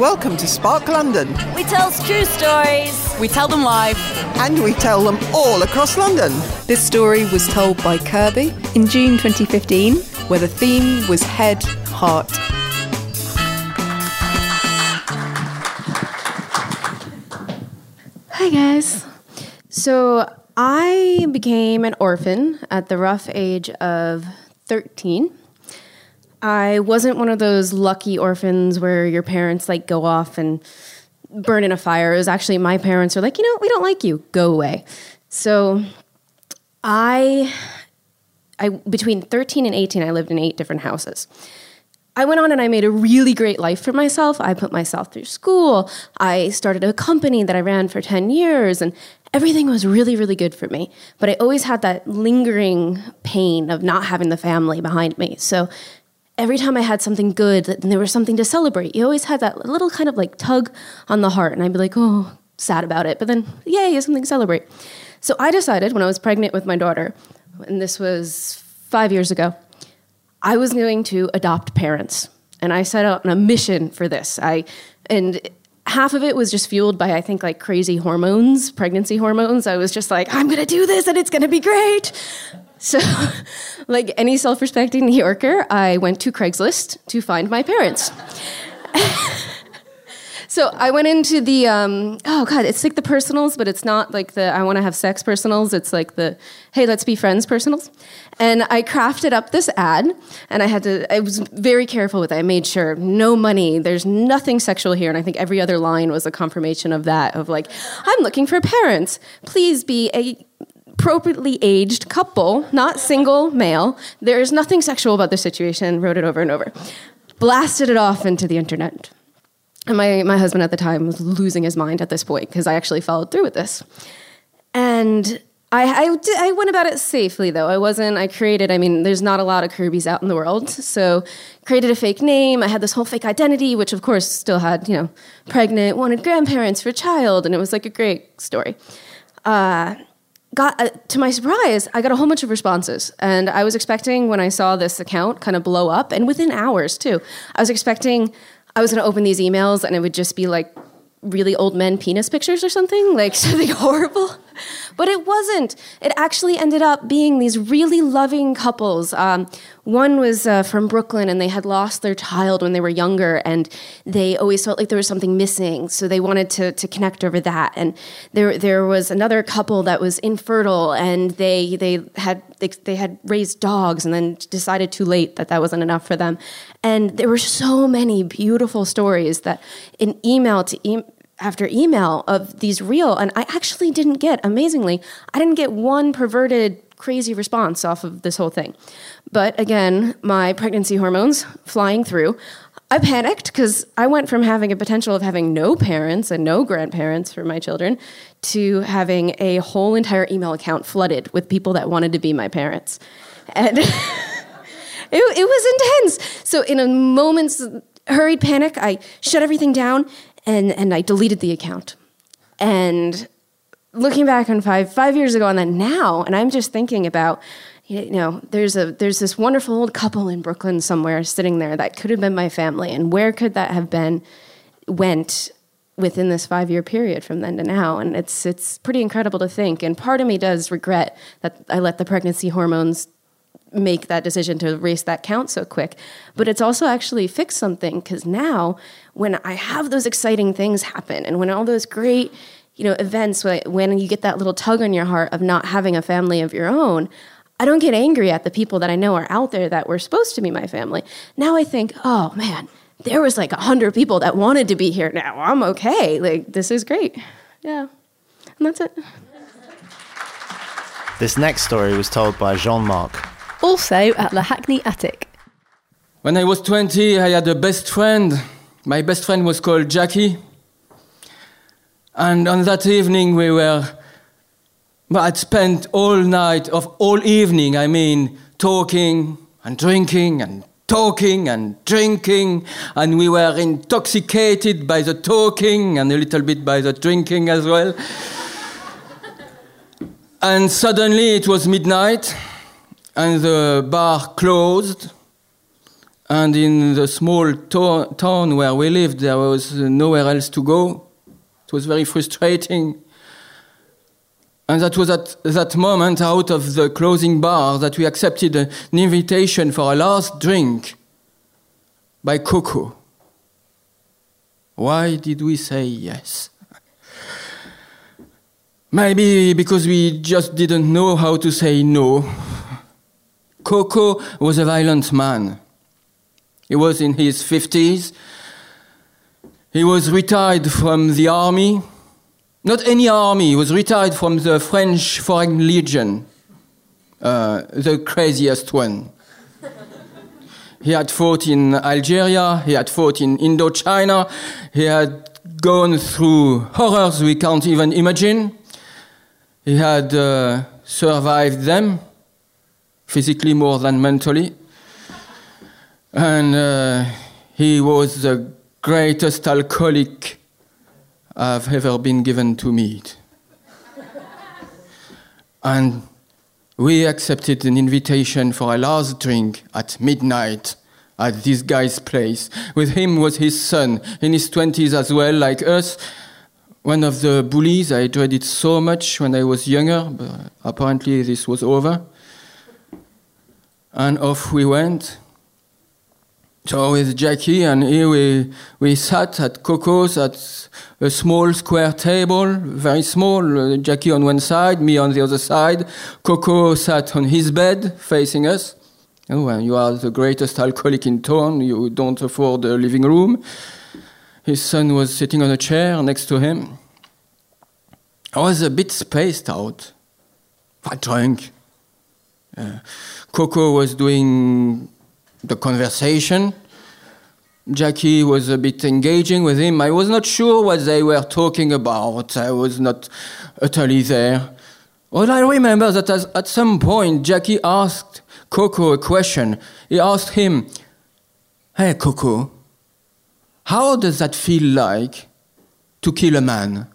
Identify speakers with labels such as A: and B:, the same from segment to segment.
A: Welcome to Spark London,
B: We tell true stories.
C: We tell them live.
A: and we tell them all across London.
C: This story was told by Kirby
D: in June 2015.
C: where the theme was head, heart.
D: Hi, guys. So, I became an orphan at the rough age of 13. I wasn't one of those lucky orphans where your parents like go off and burn in a fire. It was actually my parents are like, you know, we don't like you, go away. So, I, I between 13 and 18, I lived in eight different houses. I went on and I made a really great life for myself. I put myself through school. I started a company that I ran for 10 years, and everything was really, really good for me. But I always had that lingering pain of not having the family behind me. So every time I had something good and there was something to celebrate, you always had that little kind of like tug on the heart. And I'd be like, oh, sad about it. But then, yay, you have something to celebrate. So I decided when I was pregnant with my daughter, and this was five years ago, I was going to adopt parents. And I set out on a mission for this. I and half of it was just fueled by I think like crazy hormones, pregnancy hormones. I was just like, I'm gonna do this and it's gonna be great. So, like any self respecting New Yorker, I went to Craigslist to find my parents. So I went into the um, oh god, it's like the personals, but it's not like the I want to have sex personals. It's like the hey, let's be friends personals. And I crafted up this ad, and I had to. I was very careful with it. I made sure no money. There's nothing sexual here, and I think every other line was a confirmation of that. Of like, I'm looking for parents. Please be a appropriately aged couple, not single male. There's nothing sexual about this situation. Wrote it over and over. Blasted it off into the internet. And my, my husband at the time was losing his mind at this point because I actually followed through with this. And I, I, I went about it safely though. I wasn't, I created, I mean, there's not a lot of Kirby's out in the world. So created a fake name. I had this whole fake identity, which of course still had, you know, pregnant, wanted grandparents for a child. And it was like a great story. Uh, got uh, to my surprise i got a whole bunch of responses. And i was expecting when i saw this account kind of blow up and within hours too. I was expecting i was going to open these emails and it would just be like really old men penis pictures or something like something horrible but it wasn't. It actually ended up being these really loving couples. Um, one was uh, from brooklyn and they had lost their child when they were younger and they always felt like there was something missing so they wanted to, to connect over that. And there, there was another couple that was infertile and they, they, had, they, they had raised dogs and then decided too late that that wasn't enough for them. And there were so many beautiful stories that in email to after email of these real and i actually didn't get amazingly i didn't get one perverted crazy response off of this whole thing. But again my pregnancy hormones flying through. I panicked because i went from having a potential of having no parents and no grandparents for my children to having a whole entire email account flooded with people that wanted to be my parents. And it, it was intense. So in a moment's hurried panic i shut everything down and and I deleted the account. And looking back on five five years ago and then now, and I'm just thinking about, you know, there's a there's this wonderful old couple in Brooklyn somewhere sitting there that could have been my family, and where could that have been? Went within this five year period from then to now, and it's it's pretty incredible to think. And part of me does regret that I let the pregnancy hormones make that decision to erase that count so quick. But it's also actually fixed something because now when I have those exciting things happen and when all those great you know, events when, when you get that little tug on your heart of not having a family of your own, I don't get angry at the people that I know are out there that were supposed to be my family. Now I think, oh man, there was like a hundred people that wanted to be here. Now I'm okay. Like this is great. Yeah, and that's it.
E: This next story was told by Jean Marc.
C: Also at the Hackney Attic.
F: When I was 20, I had a best friend. My best friend was called Jackie. And on that evening, we were, I'd spent all night of all evening, I mean, talking and drinking and talking and drinking, and we were intoxicated by the talking and a little bit by the drinking as well. and suddenly it was midnight, and the bar closed. And in the small to- town where we lived, there was nowhere else to go. It was very frustrating. And that was at that moment, out of the closing bar, that we accepted an invitation for a last drink by Coco. Why did we say yes? Maybe because we just didn't know how to say no. Coco was a violent man. He was in his 50s. He was retired from the army. Not any army, he was retired from the French Foreign Legion, uh, the craziest one. he had fought in Algeria, he had fought in Indochina, he had gone through horrors we can't even imagine. He had uh, survived them, physically more than mentally. And uh, he was the greatest alcoholic I've ever been given to meet. and we accepted an invitation for a last drink at midnight at this guy's place. With him was his son, in his 20s as well, like us. One of the bullies I dreaded so much when I was younger, but apparently this was over. And off we went. So with Jackie, and here we, we sat at Coco's at a small square table, very small. Uh, Jackie on one side, me on the other side. Coco sat on his bed, facing us. Oh, well, you are the greatest alcoholic in town. You don't afford a living room. His son was sitting on a chair next to him. I was a bit spaced out. I drank. Uh, Coco was doing the conversation. Jackie was a bit engaging with him. I was not sure what they were talking about. I was not utterly there. Well, I remember that as, at some point Jackie asked Coco a question. He asked him, Hey, Coco, how does that feel like to kill a man?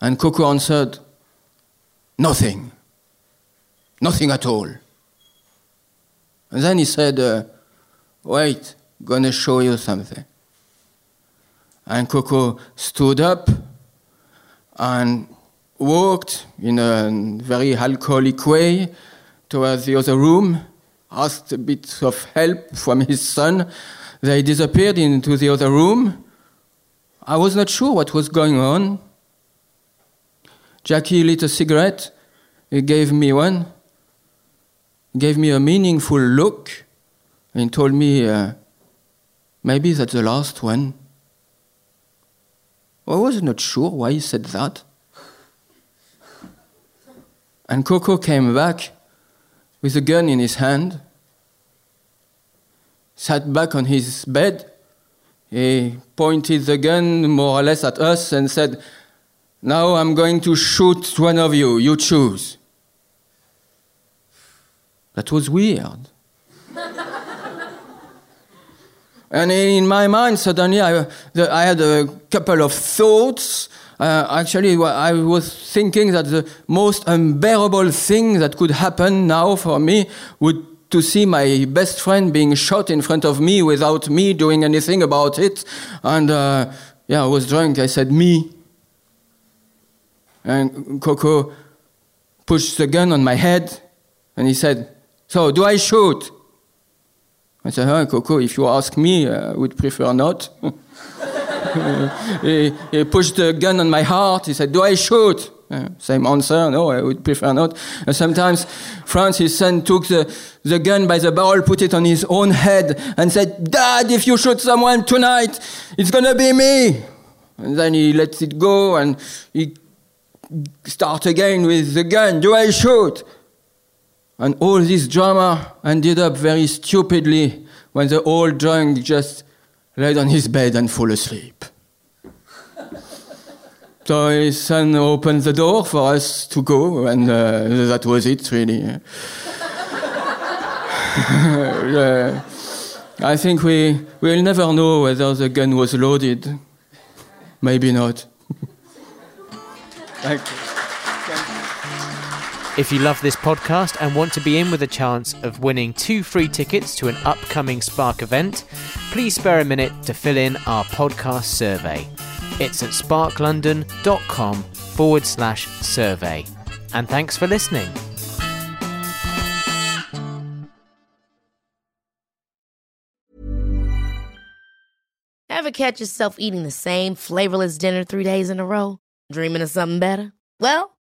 F: And Coco answered, Nothing. Nothing at all. And then he said, uh, Wait, gonna show you something. And Coco stood up and walked in a very alcoholic way towards the other room, asked a bit of help from his son. They disappeared into the other room. I was not sure what was going on. Jackie lit a cigarette. He gave me one. Gave me a meaningful look and told me, uh, maybe that's the last one. I was not sure why he said that. And Coco came back with a gun in his hand, sat back on his bed. He pointed the gun more or less at us and said, Now I'm going to shoot one of you. You choose. That was weird. and in my mind, suddenly, I, the, I had a couple of thoughts. Uh, actually, I was thinking that the most unbearable thing that could happen now for me would to see my best friend being shot in front of me without me doing anything about it. And uh, yeah, I was drunk. I said, me. And Coco pushed the gun on my head and he said, So, do I shoot? I said, huh, Coco, if you ask me, uh, I would prefer not. he, he pushed the gun on my heart. He said, Do I shoot? Uh, same answer, no, I would prefer not. And sometimes Franz, his son, took the, the gun by the barrel, put it on his own head, and said, Dad, if you shoot someone tonight, it's gonna be me. And then he lets it go and he starts again with the gun. Do I shoot? And all this drama ended up very stupidly when the old drunk just laid on his bed and fall asleep. so his son opened the door for us to go, and uh, that was it, really. uh, I think we will never know whether the gun was loaded. Maybe not. Thank you.
G: If you love this podcast and want to be in with a chance of winning two free tickets to an upcoming Spark event, please spare a minute to fill in our podcast survey. It's at sparklondon.com forward slash survey. And thanks for listening.
H: Ever catch yourself eating the same flavorless dinner three days in a row? Dreaming of something better? Well,